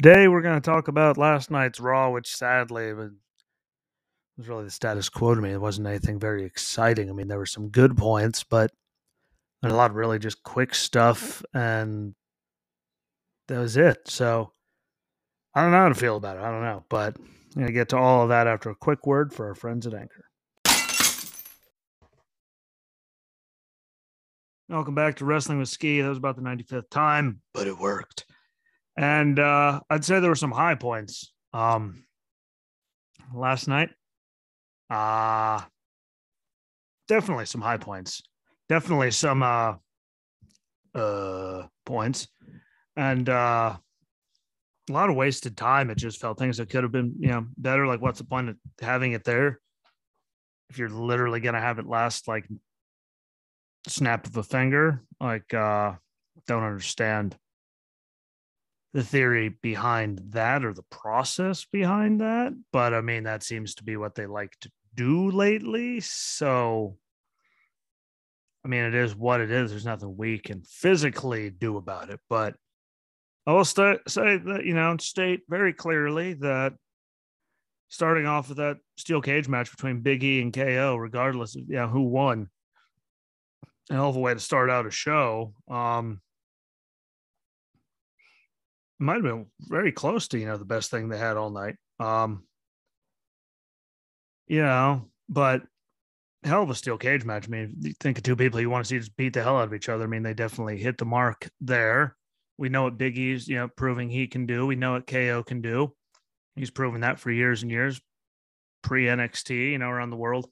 Today we're going to talk about last night's Raw, which sadly was really the status quo to me. It wasn't anything very exciting. I mean, there were some good points, but a lot of really just quick stuff, and that was it. So I don't know how to feel about it. I don't know, but I'm going to get to all of that after a quick word for our friends at Anchor. Welcome back to Wrestling with Ski. That was about the 95th time, but it worked. And uh, I'd say there were some high points. Um, last night, uh definitely some high points. Definitely some uh uh points. And uh a lot of wasted time. It just felt things that could have been, you know, better. Like, what's the point of having it there if you're literally gonna have it last like snap of a finger? Like, uh, don't understand the theory behind that or the process behind that. But I mean, that seems to be what they like to do lately. So, I mean, it is what it is. There's nothing we can physically do about it. But I will st- say that, you know, state very clearly that starting off with that steel cage match between Big E and KO, regardless of you know, who won, a hell of a way to start out a show. Um, might have been very close to, you know, the best thing they had all night. Um, you know, but hell of a steel cage match. I mean, you think of two people you want to see just beat the hell out of each other. I mean, they definitely hit the mark there. We know what Big E's, you know, proving he can do. We know what KO can do. He's proven that for years and years. Pre NXT, you know, around the world.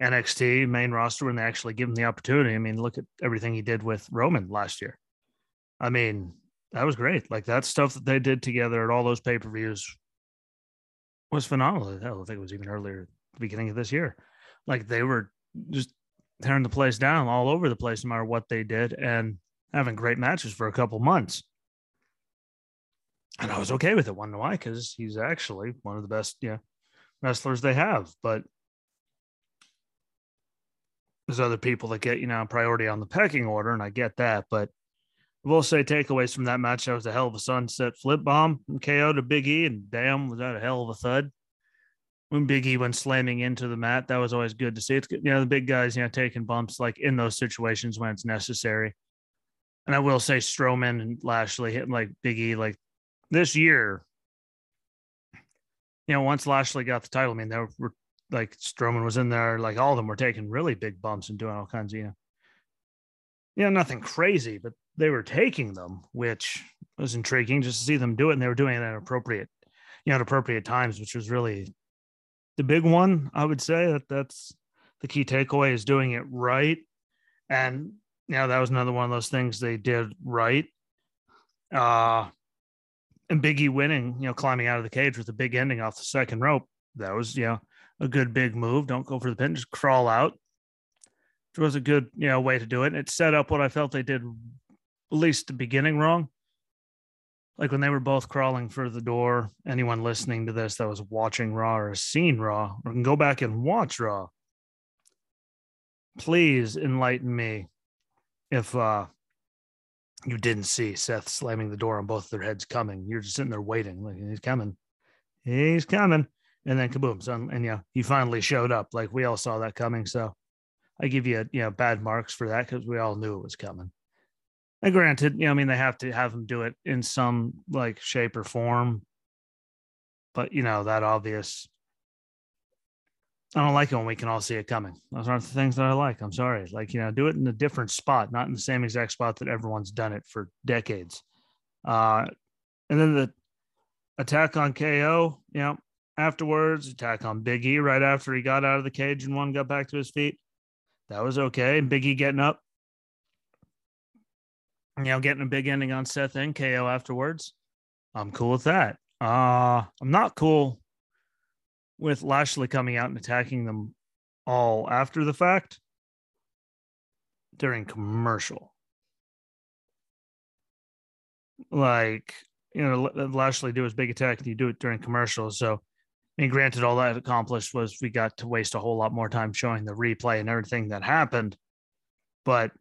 NXT main roster when they actually give him the opportunity. I mean, look at everything he did with Roman last year. I mean, that was great. Like that stuff that they did together at all those pay per views was phenomenal. Hell, I think it was even earlier, beginning of this year. Like they were just tearing the place down all over the place, no matter what they did, and having great matches for a couple months. And I was okay with it. One why? Because he's actually one of the best, yeah, wrestlers they have. But there's other people that get, you know, priority on the pecking order, and I get that. But will say takeaways from that match. That was a hell of a sunset flip bomb from KO to Big E, and damn, was that a hell of a thud. When Big E went slamming into the mat, that was always good to see. It's good, you know, the big guys, you know, taking bumps like in those situations when it's necessary. And I will say Strowman and Lashley hitting like Big E like this year. You know, once Lashley got the title, I mean, there were like Strowman was in there, like all of them were taking really big bumps and doing all kinds of, you know, yeah, nothing crazy, but they were taking them, which was intriguing just to see them do it. And they were doing it at appropriate, you know, at appropriate times, which was really the big one. I would say that that's the key takeaway is doing it right. And you know, that was another one of those things they did right. Uh and Biggie winning, you know, climbing out of the cage with a big ending off the second rope. That was, you know, a good big move. Don't go for the pin, just crawl out. Which was a good, you know, way to do it. And it set up what I felt they did at least the beginning wrong. Like when they were both crawling for the door, anyone listening to this that was watching Raw or seen Raw or can go back and watch Raw, please enlighten me if uh you didn't see Seth slamming the door on both their heads coming. You're just sitting there waiting, like he's coming, he's coming, and then kaboom! So, and yeah, he finally showed up. Like we all saw that coming. So I give you, you know, bad marks for that because we all knew it was coming. And granted, you know, I mean, they have to have them do it in some like shape or form, but you know, that obvious. I don't like it when we can all see it coming. Those aren't the things that I like. I'm sorry. Like, you know, do it in a different spot, not in the same exact spot that everyone's done it for decades. Uh, and then the attack on KO, you know, afterwards, attack on Big E right after he got out of the cage and one got back to his feet. That was okay. And Big E getting up, you know, getting a big ending on Seth and KO afterwards. I'm cool with that. Uh, I'm not cool with Lashley coming out and attacking them all after the fact during commercial. Like, you know, Lashley do his big attack and you do it during commercials. So, I mean, granted, all that accomplished was we got to waste a whole lot more time showing the replay and everything that happened. But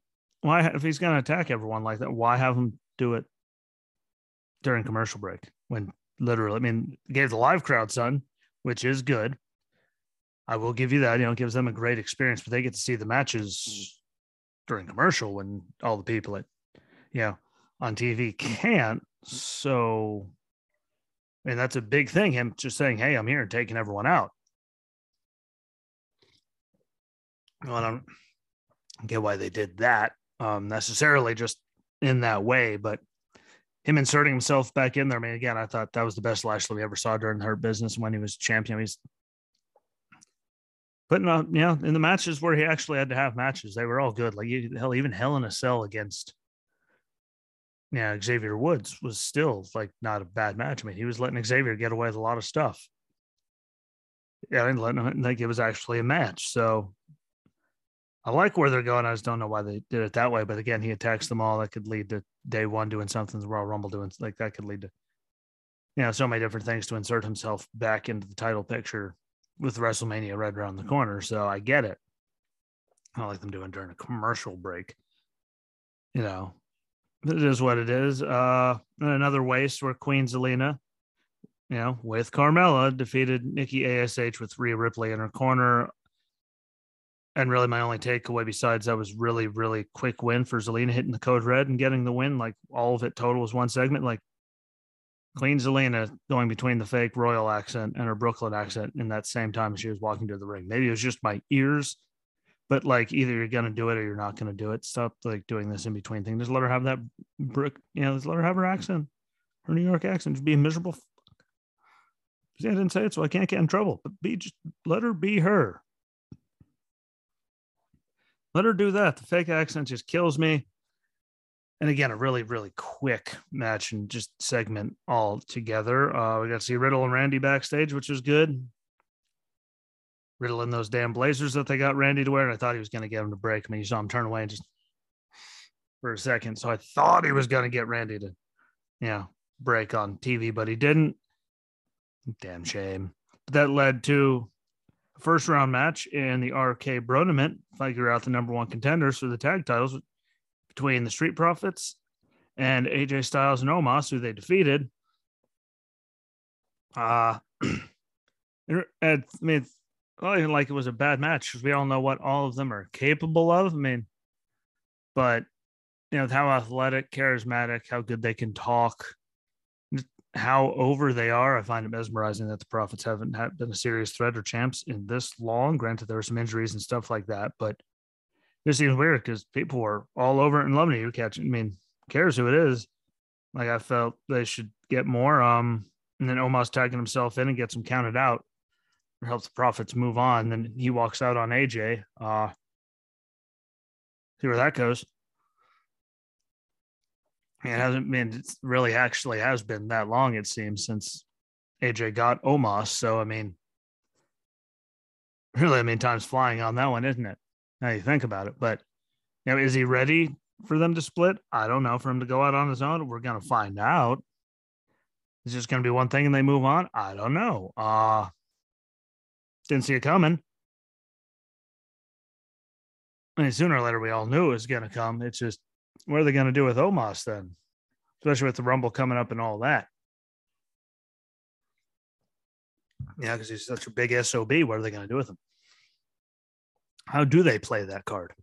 why, if he's going to attack everyone like that, why have him do it during commercial break? when literally, I mean, gave the live crowd sun, which is good. I will give you that. You know, gives them a great experience, but they get to see the matches during commercial when all the people at, you know, on TV can't. So, and that's a big thing. Him just saying, "Hey, I'm here," and taking everyone out. Well, I don't get why they did that um, necessarily, just in that way, but him inserting himself back in there. I mean, again, I thought that was the best Lashley we ever saw during Hurt Business when he was champion. He's putting up, you know, in the matches where he actually had to have matches, they were all good. Like hell, even Hell in a Cell against, yeah, Xavier Woods was still like not a bad match. I mean, he was letting Xavier get away with a lot of stuff. Yeah, and letting him like it was actually a match. So I like where they're going. I just don't know why they did it that way. But again, he attacks them all. That could lead to day one doing something, the Royal Rumble doing like that could lead to, you know, so many different things to insert himself back into the title picture with WrestleMania right around the corner. So I get it. I like them doing during a commercial break. You know, it is what it is. Uh, another waste where Queen Zelina, you know, with Carmella defeated Nikki ASH with Rhea Ripley in her corner and really my only takeaway besides that was really really quick win for Zelina hitting the code red and getting the win like all of it total was one segment like Queen Zelina going between the fake royal accent and her Brooklyn accent in that same time she was walking to the ring maybe it was just my ears but like either you're gonna do it or you're not gonna do it stop like doing this in between thing just let her have that brick you know just let her have her accent her New York accent just be a miserable See, I didn't say it, so I can't get in trouble. But be just let her be her. Let her do that. The fake accent just kills me. And again, a really, really quick match and just segment all together. Uh, we got to see Riddle and Randy backstage, which was good. Riddle in those damn blazers that they got Randy to wear. And I thought he was going to get him to break. I mean, you saw him turn away and just for a second. So I thought he was going to get Randy to, you know, break on TV, but he didn't. Damn shame. But that led to first round match in the RK Bronament, figure out the number one contenders for the tag titles between the Street Profits and AJ Styles and Omos, who they defeated. Uh, I mean, well, even like it was a bad match because we all know what all of them are capable of. I mean, but you know how athletic, charismatic, how good they can talk, how over they are. I find it mesmerizing that the Profits haven't been a serious threat or champs in this long. Granted, there were some injuries and stuff like that, but this seems weird because people were all over it and loving you catch, I mean, cares who it is. Like I felt they should get more. Um, and then Omos tagging himself in and gets him counted out. It Helps the Profits move on. Then he walks out on AJ. Uh, see where that goes. It hasn't been really actually has been that long, it seems, since AJ got Omos. So I mean, really, I mean, time's flying on that one, isn't it? Now you think about it. But you know, is he ready for them to split? I don't know. For him to go out on his own, we're gonna find out. Is just gonna be one thing and they move on? I don't know. Uh didn't see it coming. I mean, sooner or later, we all knew it was going to come. It's just what are they going to do with Omos then? Especially with the Rumble coming up and all that. Yeah, because he's such a big SOB. What are they going to do with him? How do they play that card?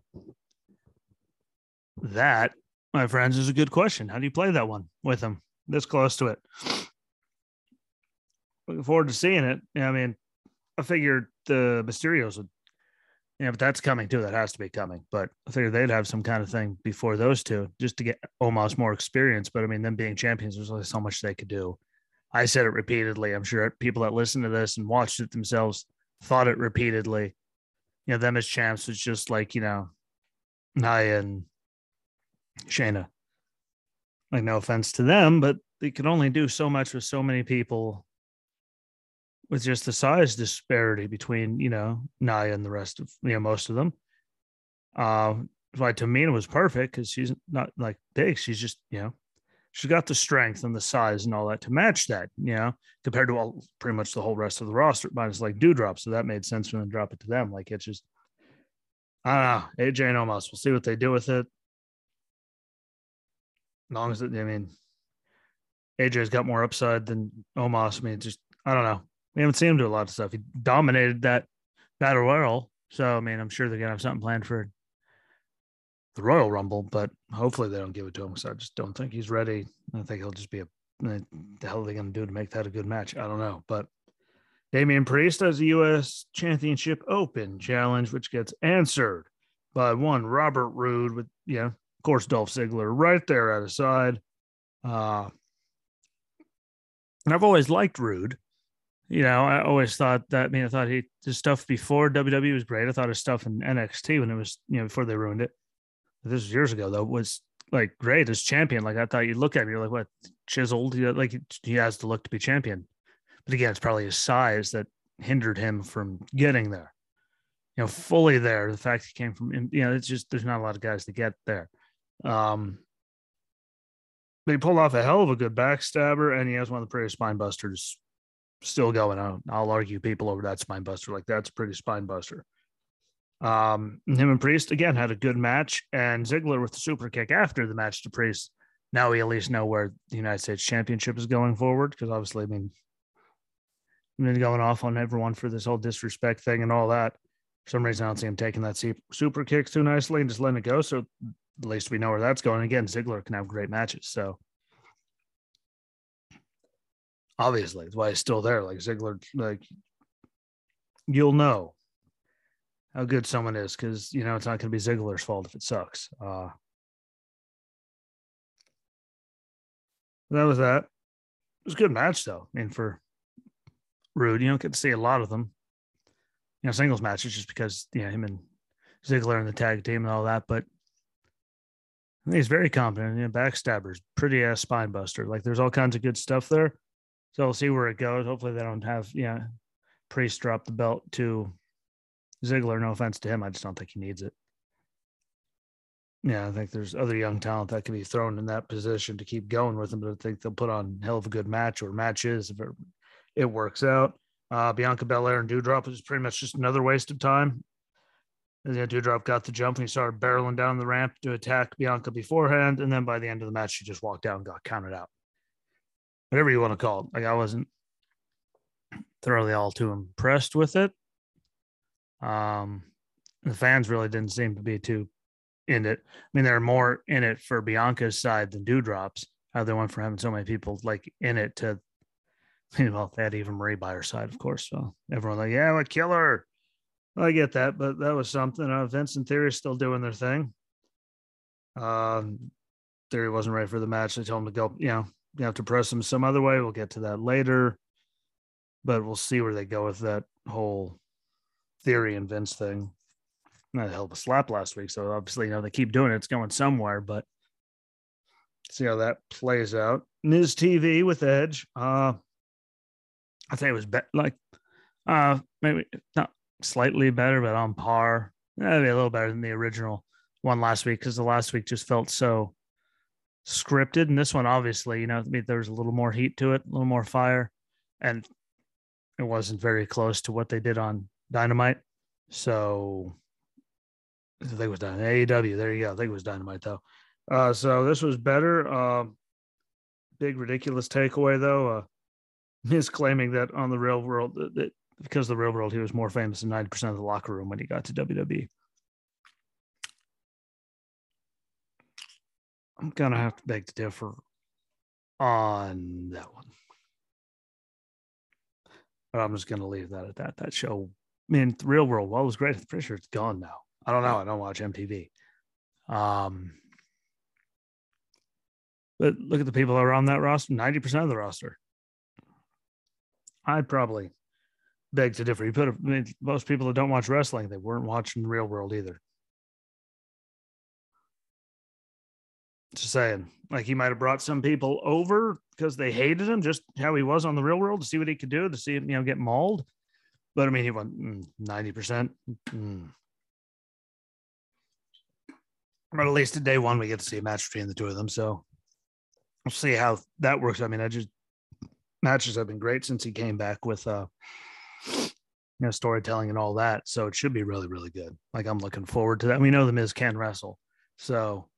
That, my friends, is a good question. How do you play that one with him this close to it? Looking forward to seeing it. I mean, I figured the Mysterios would yeah, but that's coming too. That has to be coming. But I figured they'd have some kind of thing before those two just to get Omos more experience. But I mean, them being champions, there's only so much they could do. I said it repeatedly. I'm sure people that listened to this and watched it themselves thought it repeatedly. You know, them as champs was just like, you know, Nia and Shayna. Like, no offense to them, but they could only do so much with so many people with just the size disparity between you know Nia and the rest of you know most of them. Uh, why Tamina was perfect because she's not like big. She's just you know she's got the strength and the size and all that to match that. You know compared to all pretty much the whole rest of the roster, minus like Doudrop. So that made sense when they drop it to them. Like it's just I don't know AJ and Omos. We'll see what they do with it. As long as it, I mean, AJ's got more upside than Omos. I mean, just I don't know. We haven't seen him do a lot of stuff. He dominated that battle royal, so I mean, I'm sure they're gonna have something planned for the Royal Rumble, but hopefully they don't give it to him because I just don't think he's ready. I think he'll just be a the hell are they to do to make that a good match? I don't know, but Damian Priest has a U.S. Championship Open challenge, which gets answered by one Robert Roode with yeah, of course Dolph Ziggler right there at his side. Uh, and I've always liked Roode. You know, I always thought that. I mean, I thought he his stuff before WWE was great. I thought his stuff in NXT when it was you know before they ruined it. This was years ago though. Was like great as champion. Like I thought you'd look at him, you're like, what chiseled? He, like he has to look to be champion. But again, it's probably his size that hindered him from getting there. You know, fully there. The fact he came from, you know, it's just there's not a lot of guys to get there. Um, but he pulled off a hell of a good backstabber, and he has one of the prettiest spine busters still going on. I'll argue people over that spine buster. Like that's pretty spine buster. Um, him and Priest again had a good match, and Ziggler with the super kick after the match to Priest. Now we at least know where the United States Championship is going forward because obviously, I mean, I've been going off on everyone for this whole disrespect thing and all that. For some reason, I don't see him taking that super kick too nicely and just letting it go. So at least we know where that's going. Again, Ziggler can have great matches. So obviously, that's why he's still there. Like Ziggler, like you'll know how good someone is because you know it's not going to be Ziggler's fault if it sucks. Uh, that was that. It was a good match though. I mean, for Roode, you don't get to see a lot of them. You know, singles matches just because you know him and Ziggler and the tag team and all that. But he's very competent. You know, backstabbers, pretty ass spine buster. Like there's all kinds of good stuff there. So we'll see where it goes. Hopefully they don't have yeah, Priest drop the belt to Ziggler, no offense to him, I just don't think he needs it. Yeah, I think there's other young talent that could be thrown in that position to keep going with him, but I think they'll put on hell of a good match or matches if it, it works out. Uh, Bianca Belair and Doudrop was pretty much just another waste of time. And then Doudrop got the jump and he started barreling down the ramp to attack Bianca beforehand. And then by the end of the match, she just walked out and got counted out. Whatever you want to call it. Like I wasn't thoroughly all too impressed with it. Um, the fans really didn't seem to be too in it. I mean, they're more in it for Bianca's side than Doudrop's. How they went from having so many people like in it to, you know, they had even Marie by her side, of course. So everyone like, yeah, what killer. I get that, but that was something. Uh, Vince and Theory still doing their thing. Um, Theory wasn't ready for the match. They told him to go, you know, you have to press them some other way. We'll get to that later, but we'll see where they go with that whole theory and Vince thing. Not a hell of a slap last week. So obviously, you know, they keep doing it. It's going somewhere, but see how that plays out. Miz TV with Edge. Uh I think it was be- like uh maybe not slightly better, but on par. Maybe a little better than the original one last week because the last week just felt so scripted. And this one, obviously, you know, I mean, there was a little more heat to it, a little more fire, and it wasn't very close to what they did on Dynamite. So I think it was done AEW. There you go. I think it was Dynamite though. Uh, so this was better. Um, big ridiculous takeaway though. Uh, claiming that on the real world that, that because the real world he was more famous than ninety percent of the locker room when he got to WWE. I'm gonna have to beg to differ on that one. But I'm just gonna leave that at that. That show I mean, real world, well, it was great. I'm pretty sure it's gone now. I don't know. I don't watch MTV. Um, but look at the people on that roster 90% of the roster. I'd probably beg to differ. You put I mean, most people that don't watch wrestling, they weren't watching real world either. Just saying, like he might have brought some people over because they hated him, just how he was on the real world to see what he could do, to see him, you know, get mauled. But I mean, he went mm, ninety percent. Mm. But at least at day one, we get to see a match between the two of them. So we'll see how that works. I mean, I just matches have been great since he came back with uh you know storytelling and all that. So it should be really, really good. Like I'm looking forward to that. We know the Miz can wrestle, so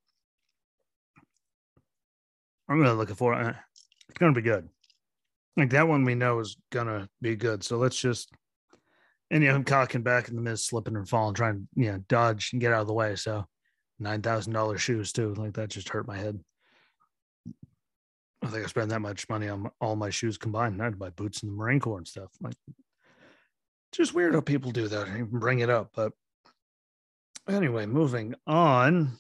I'm really looking forward. It's gonna be good. Like that one we know is gonna be good. So let's just and you know him cocking back in the midst, slipping and falling, trying to you know dodge and get out of the way. So nine thousand dollars shoes too. Like that just hurt my head. I think I spent that much money on all my shoes combined. I had to buy boots in the Marine Corps and stuff. Like, just weird how people do that. I even bring it up, but anyway, moving on.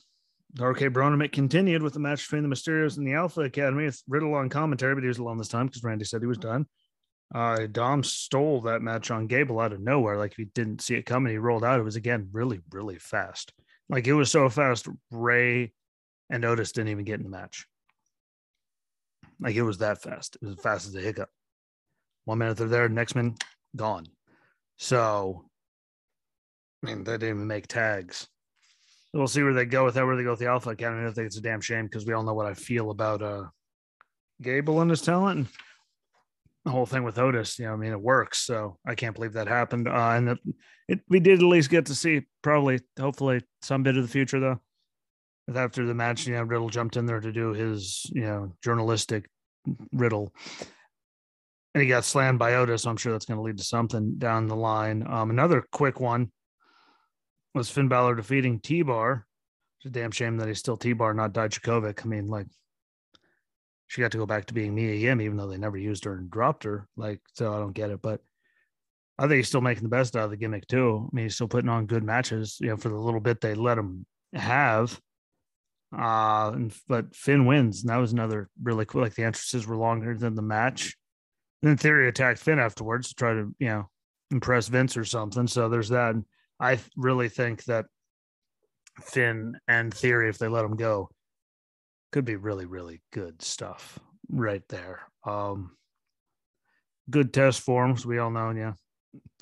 RK Bronament continued with the match between the Mysterios and the Alpha Academy. It's Riddle on commentary, but he was alone this time because Randy said he was done. Uh, Dom stole that match on Gable out of nowhere. Like he didn't see it coming. He rolled out. It was again really, really fast. Like it was so fast. Ray and Otis didn't even get in the match. Like it was that fast. It was as fast as a hiccup. One minute they're there, next minute gone. So, I mean, they didn't even make tags. We'll see where they go with that. Where they go with the Alpha Academy. I think it's a damn shame because we all know what I feel about uh Gable and his talent. And the whole thing with Otis, you know, I mean, it works. So I can't believe that happened. Uh, and it, it, we did at least get to see probably, hopefully, some bit of the future though after the match, you know, Riddle jumped in there to do his, you know, journalistic Riddle. And he got slammed by Otis. So I'm sure that's going to lead to something down the line. Um, another quick one was Finn Balor defeating T Bar. It's a damn shame that he's still T Bar, not Dijakovic. I mean, like, she got to go back to being Mia Yim, even though they never used her and dropped her. Like, so I don't get it. But I think he's still making the best out of the gimmick, too. I mean, he's still putting on good matches, you know, for the little bit they let him have. Uh, and, but Finn wins. And that was another really cool. Like the entrances were longer than the match. And then Theory attacked Finn afterwards to try to, you know, impress Vince or something. So there's that. And I really think that Finn and Theory, if they let him go, could be really, really good stuff right there. Um, good test forms. We all know, yeah,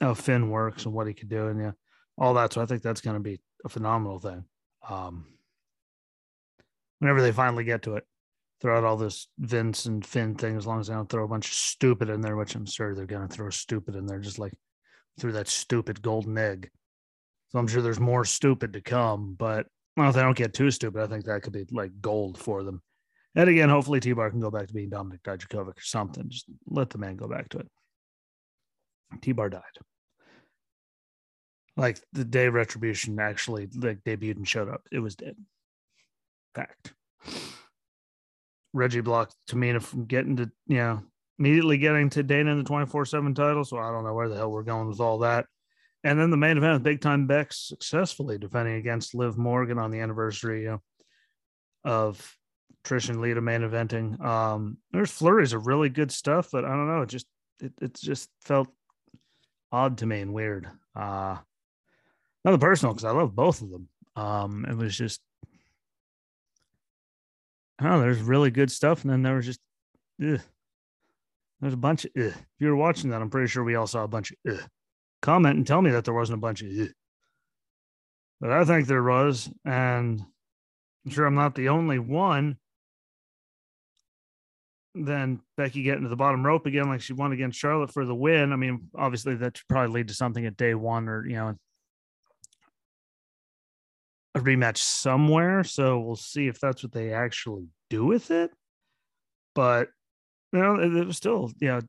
how Finn works and what he could do, and yeah, all that. So I think that's going to be a phenomenal thing. Um, whenever they finally get to it, throw out all this Vince and Finn thing, as long as they don't throw a bunch of stupid in there, which I'm sure they're going to throw stupid in there, just like through that stupid golden egg. So I'm sure there's more stupid to come, but if they don't get too stupid, I think that could be like gold for them. And again, hopefully T Bar can go back to being Dominik Dijakovic or something. Just let the man go back to it. T Bar died. Like the day Retribution actually like debuted and showed up, it was dead. Fact. Reggie blocked Tamina from getting to, you know, immediately getting to Dana in the 24 7 title. So I don't know where the hell we're going with all that. And then the main event, Big Time Bex successfully defending against Liv Morgan on the anniversary know, of Trish and Lita main eventing. Um, there's flurries of really good stuff, but I don't know. It just, it, it just felt odd to me and weird. Uh, nothing personal because I love both of them. Um, it was just oh, there's really good stuff, and then there was just, ugh. there's a bunch of. Ugh. If you were watching that, I'm pretty sure we all saw a bunch of. Ugh. Comment and tell me that there wasn't a bunch of. Ugh. But I think there was, and I'm sure I'm not the only one. Then Becky getting to the bottom rope again, like she won against Charlotte for the win. I mean, obviously that should probably lead to something at day one, or you know, a rematch somewhere. So we'll see if that's what they actually do with it. But you know, it, it was still you know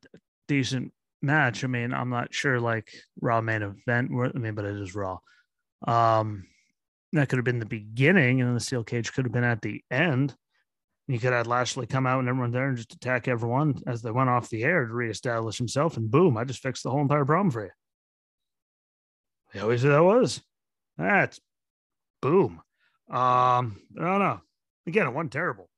decent match. I mean, I'm not sure like Raw main event. I mean, but it is Raw. Um, that could have been the beginning, and the steel cage could have been at the end. You could have Lashley come out and everyone there and just attack everyone as they went off the air to reestablish himself, and boom, I just fixed the whole entire problem for you. They always say that was. That's boom. Um, I don't know. Again, it wasn't terrible.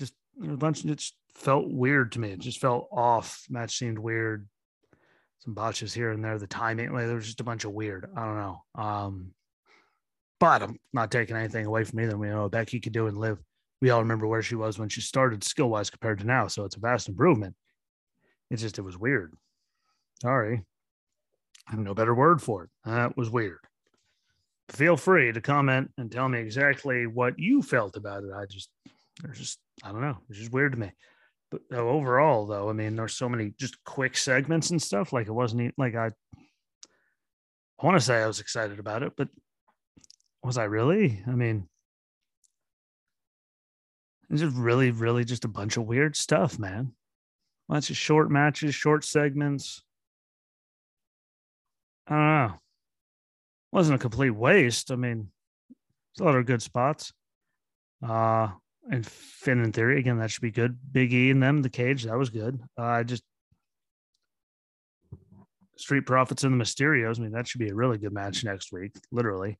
Just a bunch. It just felt weird to me. It just felt off. Match seemed weird. Some botches here and there. The timing, like there was just a bunch of weird. I don't know. Um, but I'm not taking anything away from either. We know Becky could do and Liv. We all remember where she was when she started skill wise compared to now. So it's a vast improvement. It's just, it was weird. Sorry. I have no better word for it. That was weird feel free to comment and tell me exactly what you felt about it. I just, there's just, I don't know. It's just weird to me. But overall, though, I mean, there's so many just quick segments and stuff. Like it wasn't even, like I, I want to say I was excited about it, but was I really? I mean, it's just really, really just a bunch of weird stuff, man. Lots of short matches, short segments. I don't know. Wasn't a complete waste. I mean, there's a lot of good spots. Uh, and Finn in theory, again, that should be good. Big E and them, the cage, that was good. Uh, I just Street Profits and the Mysterios. I mean, that should be a really good match next week, literally.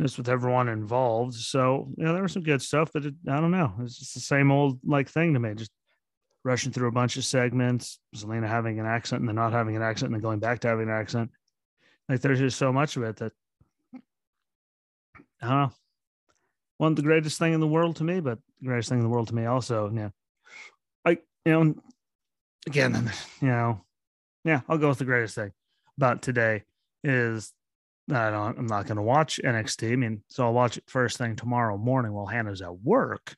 Just with everyone involved. So, yeah, there was some good stuff, but it, I don't know. It's just the same old like thing to me. Just rushing through a bunch of segments, Zelina having an accent and then not having an accent and then going back to having an accent. Like there's just so much of it that I don't know. One the greatest thing in the world to me, but the greatest thing in the world to me also. Yeah. I you know again, you know, yeah, I'll go with the greatest thing about today is I don't, I'm not going to watch NXT. I mean, so I'll watch it first thing tomorrow morning while Hannah's at work,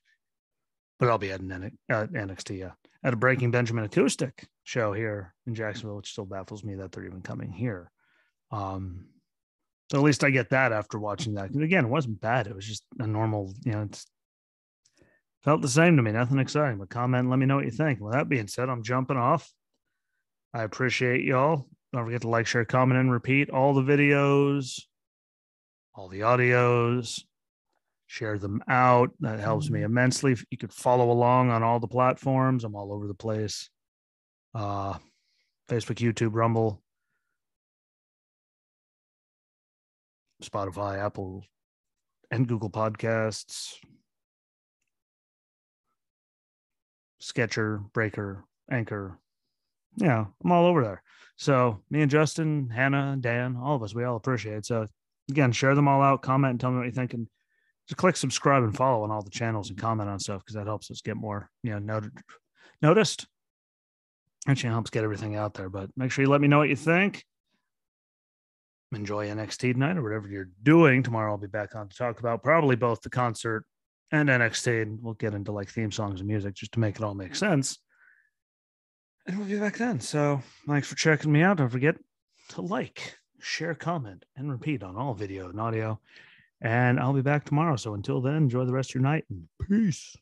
but I'll be at an uh, NXT, yeah, at a Breaking Benjamin acoustic show here in Jacksonville, which still baffles me that they're even coming here. Um, so at least I get that after watching that. And again, it wasn't bad. It was just a normal, you know, it's felt the same to me. Nothing exciting, but comment, let me know what you think. With that being said, I'm jumping off. I appreciate y'all. Don't forget to like, share, comment, and repeat all the videos, all the audios. Share them out. That helps me immensely. You could follow along on all the platforms. I'm all over the place. Uh, Facebook, YouTube, Rumble, Spotify, Apple, and Google Podcasts, Stitcher, Breaker, Anchor. Yeah, I'm all over there. So me and Justin, Hannah, Dan, all of us, we all appreciate it. So again, share them all out, comment and tell me what you think. And just click subscribe and follow on all the channels and comment on stuff because that helps us get more, you know, noted, noticed. Actually helps get everything out there. But make sure you let me know what you think enjoy NXT tonight or whatever you're doing. Tomorrow I'll be back on to talk about probably both the concert and NXT. And we'll get into like theme songs and music just to make it all make sense. And we'll be back then. So thanks for checking me out. Don't forget to like, share, comment, and repeat on all video and audio. And I'll be back tomorrow. So until then, enjoy the rest of your night and peace.